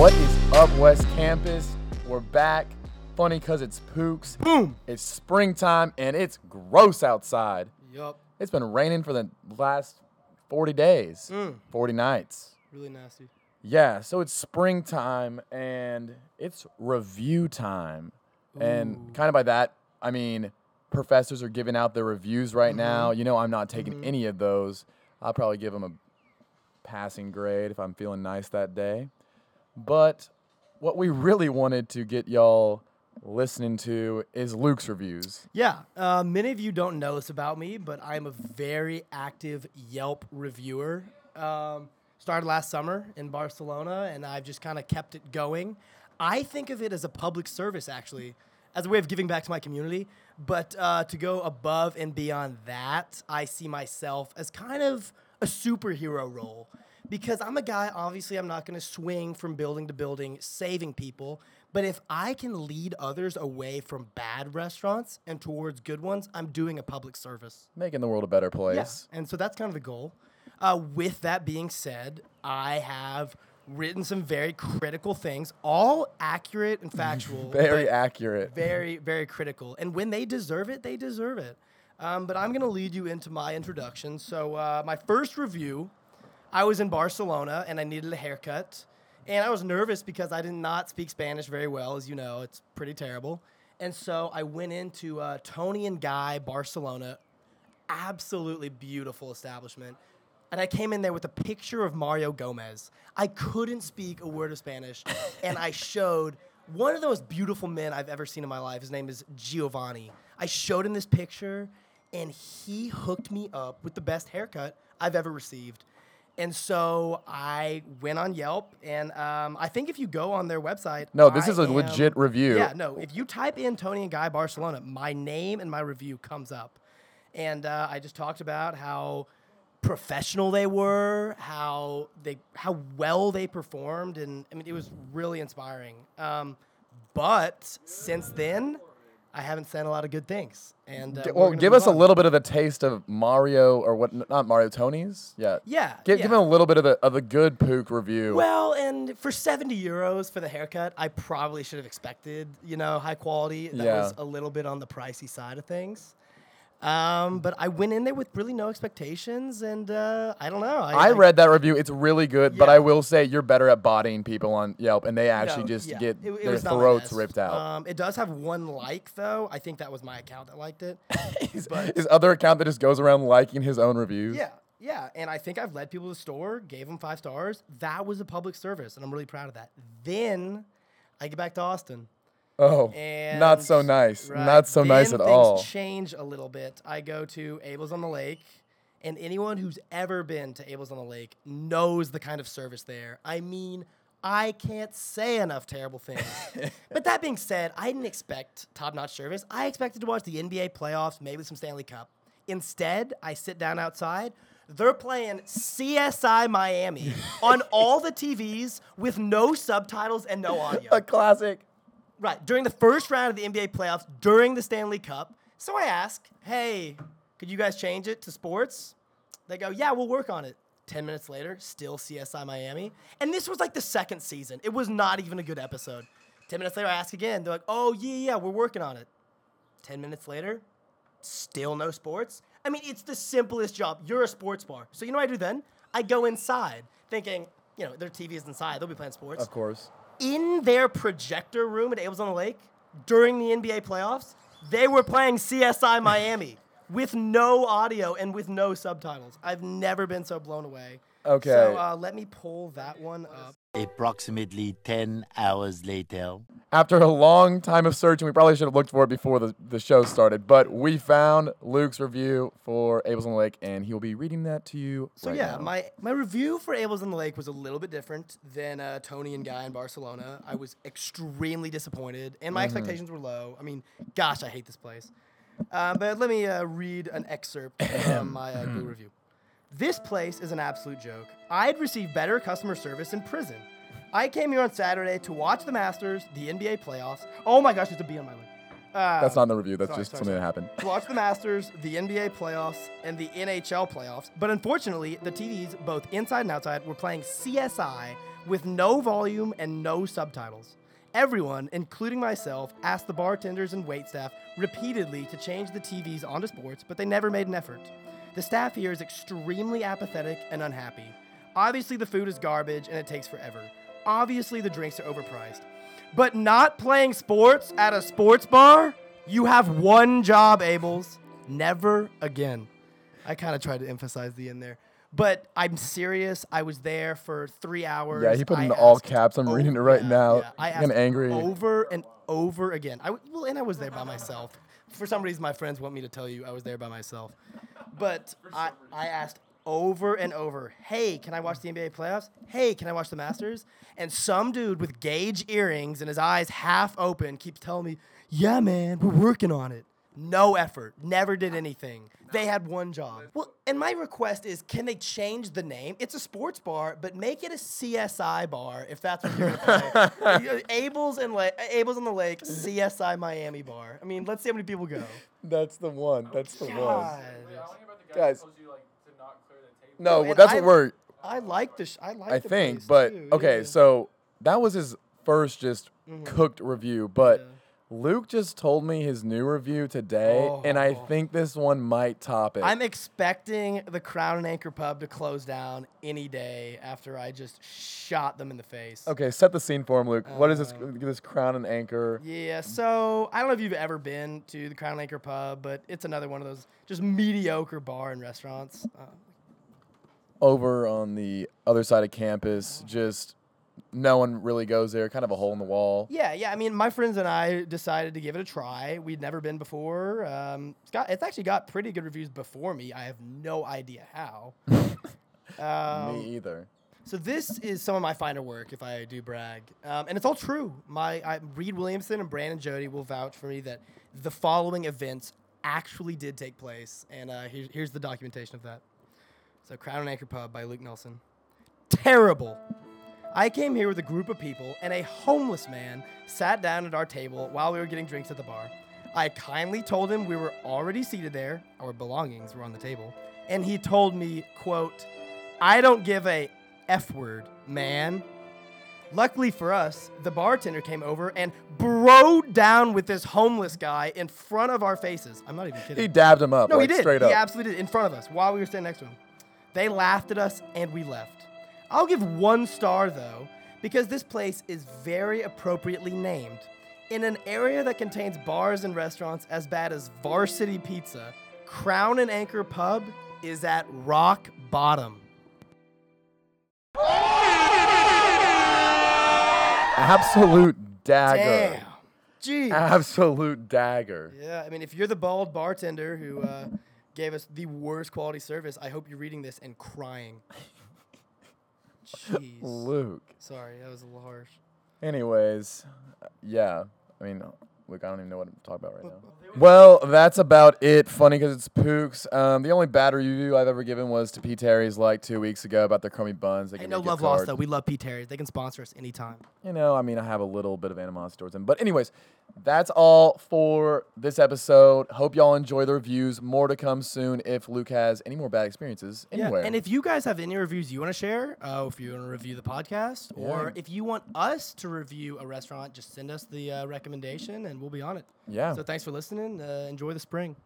What is up, West Campus? We're back. Funny because it's Pooks. Boom. It's springtime and it's gross outside. Yup. It's been raining for the last 40 days, Mm. 40 nights. Really nasty. Yeah, so it's springtime and it's review time. And kind of by that, I mean, professors are giving out their reviews right now. You know, I'm not taking any of those. I'll probably give them a passing grade if I'm feeling nice that day. But what we really wanted to get y'all listening to is Luke's reviews. Yeah. Uh, many of you don't know this about me, but I'm a very active Yelp reviewer. Um, started last summer in Barcelona, and I've just kind of kept it going. I think of it as a public service, actually, as a way of giving back to my community. But uh, to go above and beyond that, I see myself as kind of a superhero role. Because I'm a guy, obviously, I'm not going to swing from building to building saving people. But if I can lead others away from bad restaurants and towards good ones, I'm doing a public service. Making the world a better Yeah. place. And so that's kind of the goal. Uh, with that being said, I have written some very critical things, all accurate and factual. Very accurate. very, very critical. And when they deserve it, they deserve it. Um, but I'm going to lead you into my introduction. So, uh, my first review, I was in Barcelona and I needed a haircut. And I was nervous because I did not speak Spanish very well. As you know, it's pretty terrible. And so I went into uh, Toni and Guy, Barcelona. Absolutely beautiful establishment. And I came in there with a picture of Mario Gomez. I couldn't speak a word of Spanish. and I showed one of the most beautiful men I've ever seen in my life. His name is Giovanni. I showed him this picture, and he hooked me up with the best haircut I've ever received. And so I went on Yelp, and um, I think if you go on their website, No, this I is a am- legit review. Yeah, no. If you type in Toni and Guy Barcelona, my name and my review comes up, and uh, I just talked about how professional they were, how they how well they performed, and I mean it was really inspiring. Um, but since then, I haven't said a lot of good things. And uh, well, give us a little bit of the taste of Mario or what? Not Mario, Tony's. Yeah. Yeah, Give, yeah. give him a little bit of the of the good pook review. Well, and for 70 euros for the haircut, I probably should have expected, you know, high quality. That Yeah. was a little bit on the pricey side of things. Um, but I went in there with really no expectations, and uh, I don't know. I read that review. It's really good, but I will say you're better at bodying people on Yelp, and they actually no, just yeah, get it- it their was not my throats ripped out. Um, it does have one like though. I think that was my account that liked it. but His other account that just goes around liking his own reviews. yeah, yeah, and I think I've led people to the store, gave them five stars. That was a public service, and I'm really proud of that. Then I get back to Austin. Oh, And not so nice. right, Not so nice at things all. change a little bit. I go to Abel's on the Lake, and anyone who's ever been to Abel's on the Lake knows the kind of service there. I mean, I can't say enough terrible things. but that being said, I didn't expect top-notch service. I expected to watch the NBA playoffs, maybe some Stanley Cup. Instead, I sit down outside. They're playing CSI Miami on all the TVs with no subtitles and no audio. a classic. Right. During the first round of the NBA playoffs, during the Stanley Cup. So I ask, hey, could you guys change it to sports? They go, yeah, we'll work on it. 10 minutes later, still CSI Miami. And this was like the second season. It was not even a good episode. 10 minutes later, I ask again. They're like, oh, yeah, yeah, we're working on it. 10 minutes later, still no sports. I mean, it's the simplest job. You're a sports bar. So you know what I do then? I go inside thinking, you know, their TV is inside. They'll be playing sports Of course. In their projector room at Abels on the Lake during the NBA playoffs, they were playing CSI Miami with no audio and with no subtitles. I've never been so blown away. Okay. So uh, let me pull that one up. Approximately 10 hours later. After a long time of searching, we probably should have looked for it before the, the show started, but we found Luke's review for Abel's on the Lake, and he'll be reading that to you. So right yeah, now. my, my review for Abels on the Lake was a little bit different than uh, Toni and Guy in Barcelona. I was extremely disappointed, and my expectations were low. I mean, gosh, I hate this place. Uh, but let me uh, read an excerpt from my uh, Google review. This place is an absolute joke. I'd receive better customer service in prison. I came here on Saturday to watch the Masters, the NBA playoffs. Oh my gosh, there's a bee on my leg. Uh, That's not in the review. That's sorry, just sorry, something sorry. that happened. to watch the Masters, the NBA playoffs, and the NHL playoffs. But unfortunately, the TVs, both inside and outside, were playing CSI with no volume and no subtitles. Everyone, including myself, asked the bartenders and waitstaff repeatedly to change the TVs onto sports, but they never made an effort. The staff here is extremely apathetic and unhappy. Obviously, the food is garbage and it takes forever. Obviously, the drinks are overpriced. But not playing sports at a sports bar? You have one job, Abels. Never again. I kind of tried to emphasize the end there. But I'm serious. I was there for three hours. Yeah, he put in all caps. I'm o- reading it right yeah, now. yeah. I asked angry. over and over again. I well, and I was there by myself. For some reason, my friends want me to tell you I was there by myself. But I, I asked over and over, hey, can I watch the NBA playoffs? Hey, can I watch the Masters? And some dude with gauge earrings and his eyes half open keeps telling me, yeah, man, we're working on it. No effort. Never did anything. They had one job. Well, and my request is can they change the name? It's a sports bar, but make it a CSI bar if that's what you're going to play. Abel's and La- Abel's on the Lake, CSI Miami bar. I mean, let's see how many people go. That's the one. That's the one. God. Guys. No, No, and that's I- what we're. I like the sh- I like I the think, place, but too, okay. yeah. So that was his first just mm-hmm. cooked review, but Yeah. Luke just told me his new review today, and I Oh. think this one might top it. I'm expecting the Crown and Anchor pub to close down any day after I just shot them in the face. okay, set the scene for him, Luke. what is this? Uh, This crown and anchor. Yeah, so I don't know if you've ever been to the Crown and Anchor pub, but it's another one of those just mediocre bar and restaurants. Uh, over on the other side of campus. Just no one really goes there. Kind of a hole in the wall. yeah, yeah. I mean, my friends and I decided to give it a try. We'd never been before. Um, it's got it's actually got pretty good reviews before me. I have no idea how. um, Me either. So this is some of my finer work, if I do brag, um, and it's all true. My I, Reed Williamson and Brandon Jody will vouch for me that the following events actually did take place, and uh, here, here's the documentation of that. So Crown and Anchor Pub by Luke Nelson. Terrible. I came here with a group of people, and a homeless man sat down at our table while we were getting drinks at the bar. I kindly told him we were already seated there, our belongings were on the table, and he told me, quote, I don't give a F word, man. Luckily for us, the bartender came over and broed down with this homeless guy in front of our faces. I'm not even kidding. He dabbed him up. No, like, he did. Straight he absolutely did in front of us while we were standing next to him. They laughed at us and we left. I'll give one star though, because this place is very appropriately named. In an area that contains bars and restaurants as bad as Varsity Pizza, Crown and Anchor Pub is at rock bottom. Absolute dagger. Damn. Gee. Absolute dagger. Yeah, I mean, if you're the bald bartender who uh, gave us the worst quality service, I hope you're reading this and crying. Jeez. Luke. Sorry, that was a little harsh. Anyways, yeah. I mean, Luke, I don't even know what to talk about right now. Well, that's about it. Funny because it's Pooks. Um, the only bad review I've ever given was to P. Terry's like two weeks ago about their crummy buns. They Hey, no love lost though. We love P. Terry's. They can sponsor us anytime. you know, I mean, I have a little bit of animosity towards them. But, anyways, that's all for this episode. Hope y'all enjoy the reviews. More to come soon if Luke has any more bad experiences anywhere. Yeah, and if you guys have any reviews you want to share, uh, if you want to review the podcast, or if you want us to review a restaurant, just send us the uh, recommendation and we'll be on it. yeah. So thanks for listening. Uh, enjoy the spring.